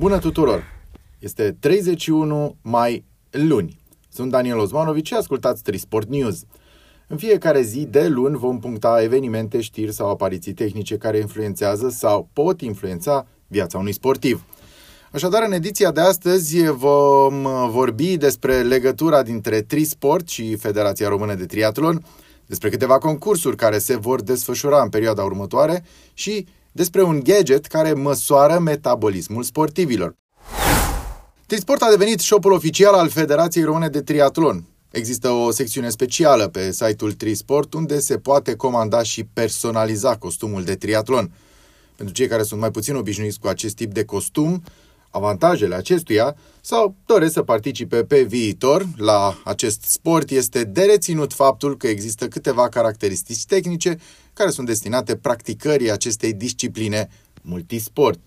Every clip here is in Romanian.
Bună tuturor! Este 31 mai luni. Sunt Daniel Osmanovici și ascultați Trisport News. În fiecare zi de luni vom puncta evenimente, știri sau apariții tehnice care influențează sau pot influența viața unui sportiv. Așadar, în ediția de astăzi vom vorbi despre legătura dintre Trisport și Federația Română de Triatlon, despre câteva concursuri care se vor desfășura în perioada următoare și despre un gadget care măsoară metabolismul sportivilor. Trisport a devenit shopul oficial al Federației Române de Triatlon. Există o secțiune specială pe site-ul Trisport unde se poate comanda și personaliza costumul de triatlon. Pentru cei care sunt mai puțin obișnuiți cu acest tip de costum, avantajele acestuia sau doresc să participe pe viitor la acest sport, este de reținut faptul că există câteva caracteristici tehnice care sunt destinate practicării acestei discipline multisport.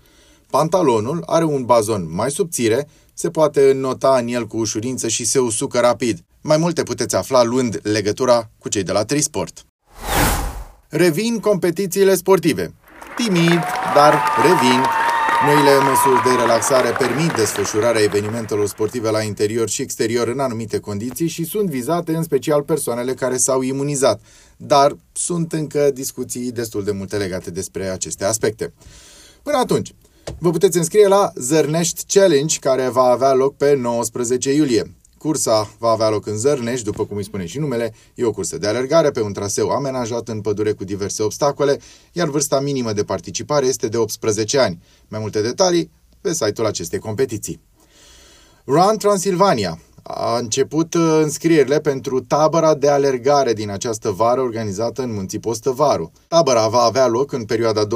Pantalonul are un bazon mai subțire, se poate înnota în el cu ușurință și se usucă rapid. Mai multe puteți afla luând legătura cu cei de la Trisport. Revin competițiile sportive. Timid, dar revin Noile măsuri de relaxare permit desfășurarea evenimentelor sportive la interior și exterior în anumite condiții și sunt vizate în special persoanele care s-au imunizat, dar sunt încă discuții destul de multe legate despre aceste aspecte. Până atunci, vă puteți înscrie la Zărnești Challenge, care va avea loc pe 19 iulie. Cursa va avea loc în Zărnești, după cum îi spune și numele, e o cursă de alergare pe un traseu amenajat în pădure cu diverse obstacole, iar vârsta minimă de participare este de 18 ani. Mai multe detalii pe site-ul acestei competiții. Run Transilvania a început uh, înscrierile pentru tabăra de alergare din această vară organizată în Munții Postăvaru. Tabăra va avea loc în perioada 22-25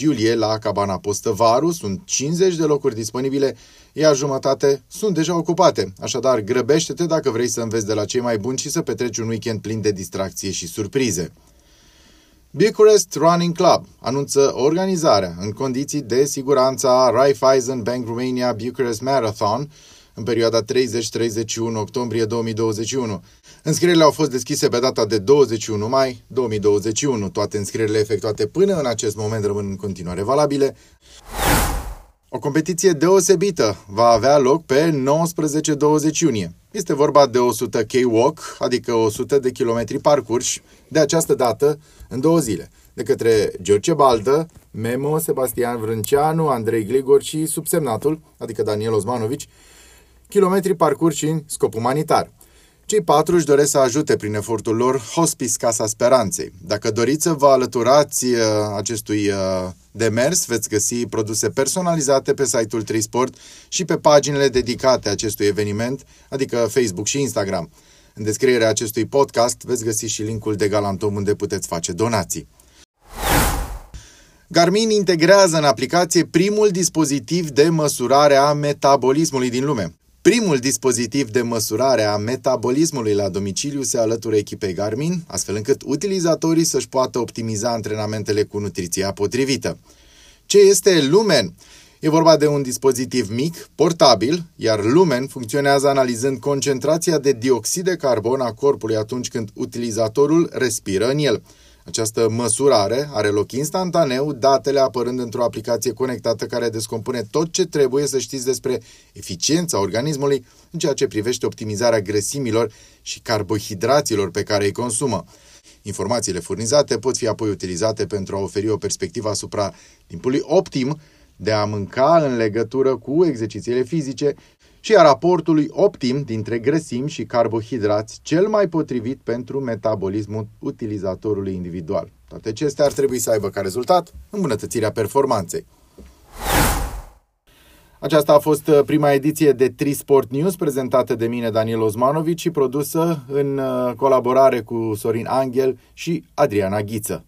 iulie la Cabana Postăvaru. Sunt 50 de locuri disponibile, iar jumătate sunt deja ocupate. Așadar, grăbește-te dacă vrei să înveți de la cei mai buni și să petreci un weekend plin de distracție și surprize. Bucharest Running Club anunță organizarea în condiții de siguranță a Raiffeisen Bank Romania Bucharest Marathon, în perioada 30-31 octombrie 2021. Înscrierile au fost deschise pe data de 21 mai 2021. Toate înscrierile efectuate până în acest moment rămân în continuare valabile. O competiție deosebită va avea loc pe 19-20 iunie. Este vorba de 100 K-Walk, adică 100 de kilometri parcurși, de această dată în două zile, de către George Baldă, Memo, Sebastian Vrânceanu, Andrei Gligor și subsemnatul, adică Daniel Osmanovici, kilometri parcurși în scop umanitar. Cei patru își doresc să ajute prin efortul lor Hospice Casa Speranței. Dacă doriți să vă alăturați uh, acestui uh, demers, veți găsi produse personalizate pe site-ul Trisport și pe paginile dedicate acestui eveniment, adică Facebook și Instagram. În descrierea acestui podcast veți găsi și linkul de Galantom unde puteți face donații. Garmin integrează în aplicație primul dispozitiv de măsurare a metabolismului din lume. Primul dispozitiv de măsurare a metabolismului la domiciliu se alătură echipei Garmin, astfel încât utilizatorii să-și poată optimiza antrenamentele cu nutriția potrivită. Ce este Lumen? E vorba de un dispozitiv mic, portabil, iar Lumen funcționează analizând concentrația de dioxid de carbon a corpului atunci când utilizatorul respiră în el. Această măsurare are loc instantaneu, datele apărând într-o aplicație conectată care descompune tot ce trebuie să știți despre eficiența organismului în ceea ce privește optimizarea grăsimilor și carbohidraților pe care îi consumă. Informațiile furnizate pot fi apoi utilizate pentru a oferi o perspectivă asupra timpului optim de a mânca în legătură cu exercițiile fizice și a raportului optim dintre grăsimi și carbohidrați, cel mai potrivit pentru metabolismul utilizatorului individual. Toate acestea ar trebui să aibă ca rezultat îmbunătățirea performanței. Aceasta a fost uh, prima ediție de Trisport News prezentată de mine, Daniel Osmanovici, și produsă în uh, colaborare cu Sorin Angel și Adriana Ghiță.